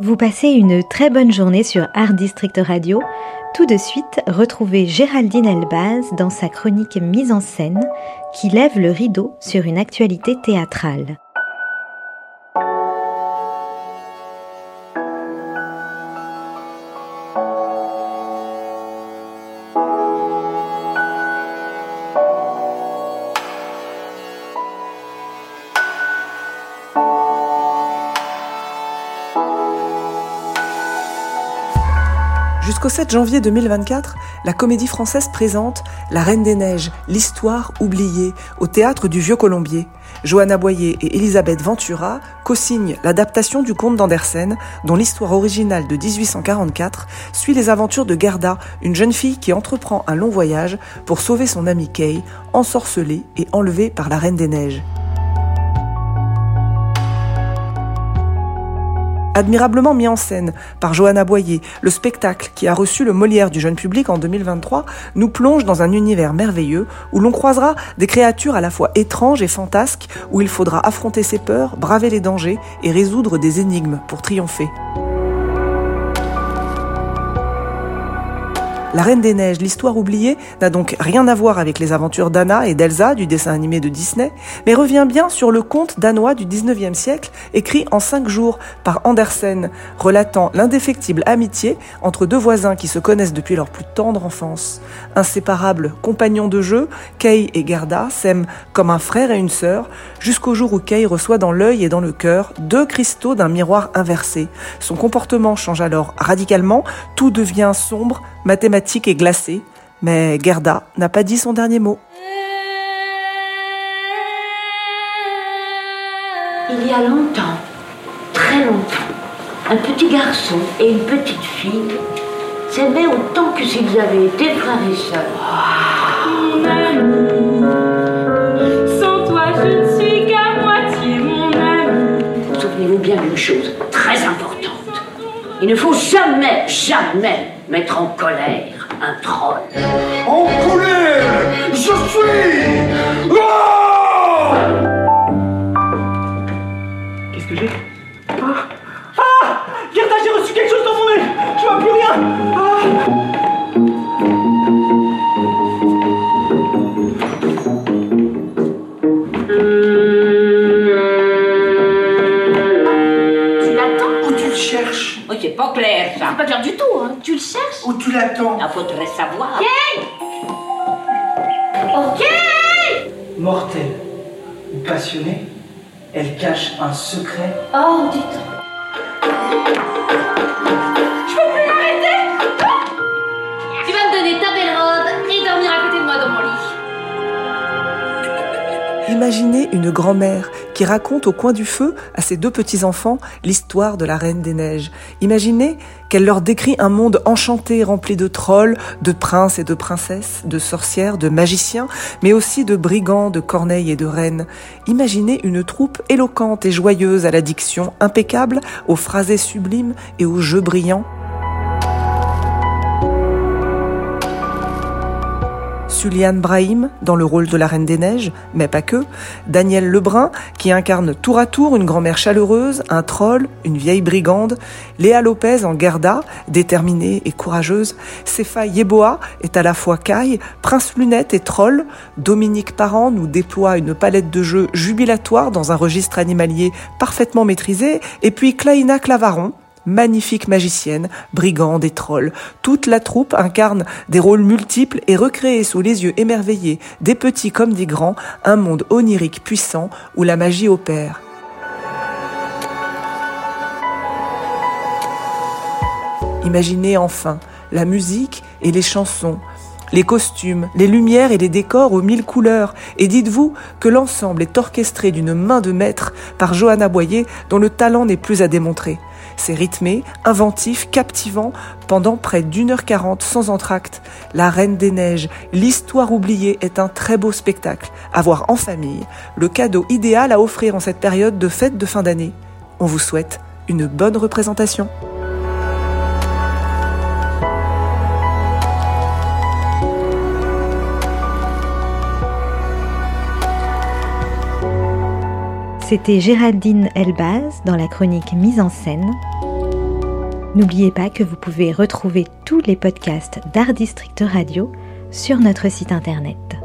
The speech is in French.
Vous passez une très bonne journée sur Art District Radio. Tout de suite, retrouvez Géraldine Elbaz dans sa chronique mise en scène qui lève le rideau sur une actualité théâtrale. Jusqu'au 7 janvier 2024, la Comédie Française présente La Reine des Neiges, l'histoire oubliée, au théâtre du Vieux Colombier. Johanna Boyer et Elisabeth Ventura co-signent l'adaptation du conte d'Andersen, dont l'histoire originale de 1844 suit les aventures de Gerda, une jeune fille qui entreprend un long voyage pour sauver son amie Kay, ensorcelée et enlevée par la Reine des Neiges. Admirablement mis en scène par Johanna Boyer, le spectacle qui a reçu le Molière du jeune public en 2023 nous plonge dans un univers merveilleux où l'on croisera des créatures à la fois étranges et fantasques, où il faudra affronter ses peurs, braver les dangers et résoudre des énigmes pour triompher. La Reine des Neiges, l'histoire oubliée, n'a donc rien à voir avec les aventures d'Anna et d'Elsa du dessin animé de Disney, mais revient bien sur le conte danois du 19e siècle, écrit en cinq jours par Andersen, relatant l'indéfectible amitié entre deux voisins qui se connaissent depuis leur plus tendre enfance. Inséparables compagnons de jeu, Kay et Gerda s'aiment comme un frère et une sœur, jusqu'au jour où Kay reçoit dans l'œil et dans le cœur deux cristaux d'un miroir inversé. Son comportement change alors radicalement, tout devient sombre, mathématique et glacé, mais Gerda n'a pas dit son dernier mot. Il y a longtemps, très longtemps, un petit garçon et une petite fille s'aimaient autant que s'ils avaient été frères et sœurs. Mon ami, sans toi je ne suis qu'à moitié mon ami. Souvenez-vous bien d'une chose. Il ne faut jamais, jamais mettre en colère un troll. En colère Je suis Oui, c'est pas clair ça. Pas clair du tout, hein. Tu le cherches? Où tu l'attends? Il faudrait savoir. Ok Mortelle ou passionnée, elle cache un secret. Oh, dites Je peux Imaginez une grand-mère qui raconte au coin du feu à ses deux petits-enfants l'histoire de la Reine des Neiges. Imaginez qu'elle leur décrit un monde enchanté rempli de trolls, de princes et de princesses, de sorcières, de magiciens, mais aussi de brigands, de corneilles et de reines. Imaginez une troupe éloquente et joyeuse à la diction impeccable, aux phrasés sublimes et aux jeux brillants. Suliane Brahim dans le rôle de la Reine des Neiges, mais pas que, Daniel Lebrun qui incarne tour à tour une grand-mère chaleureuse, un troll, une vieille brigande, Léa Lopez en Gerda, déterminée et courageuse, Sefa Yeboah est à la fois caille, prince lunette et troll, Dominique Parent nous déploie une palette de jeux jubilatoire dans un registre animalier parfaitement maîtrisé, et puis Claina Clavaron, magnifique magicienne, brigande et troll. Toute la troupe incarne des rôles multiples et recréé sous les yeux émerveillés des petits comme des grands un monde onirique puissant où la magie opère. Imaginez enfin la musique et les chansons, les costumes, les lumières et les décors aux mille couleurs, et dites-vous que l'ensemble est orchestré d'une main de maître par Johanna Boyer dont le talent n'est plus à démontrer. C'est rythmé, inventif, captivant, pendant près d'une heure quarante sans entracte. La Reine des Neiges, l'histoire oubliée est un très beau spectacle à voir en famille, le cadeau idéal à offrir en cette période de fête de fin d'année. On vous souhaite une bonne représentation. C'était Géraldine Elbaz dans la chronique mise en scène. N'oubliez pas que vous pouvez retrouver tous les podcasts d'Art District Radio sur notre site internet.